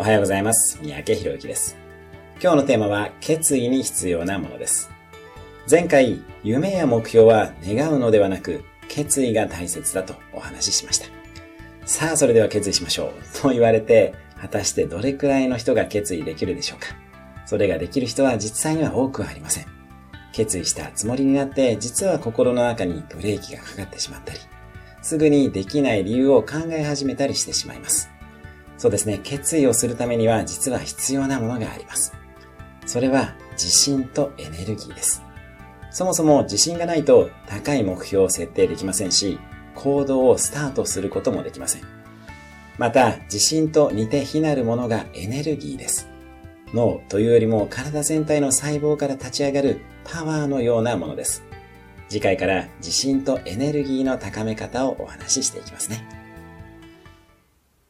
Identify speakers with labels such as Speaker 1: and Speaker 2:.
Speaker 1: おはようございます。三宅博之です。今日のテーマは、決意に必要なものです。前回、夢や目標は願うのではなく、決意が大切だとお話ししました。さあ、それでは決意しましょう。と言われて、果たしてどれくらいの人が決意できるでしょうかそれができる人は実際には多くはありません。決意したつもりになって、実は心の中にブレーキがかかってしまったり、すぐにできない理由を考え始めたりしてしまいます。そうですね、決意をするためには実は必要なものがあります。それは自信とエネルギーです。そもそも自信がないと高い目標を設定できませんし、行動をスタートすることもできません。また、自信と似て非なるものがエネルギーです。脳というよりも体全体の細胞から立ち上がるパワーのようなものです。次回から自信とエネルギーの高め方をお話ししていきますね。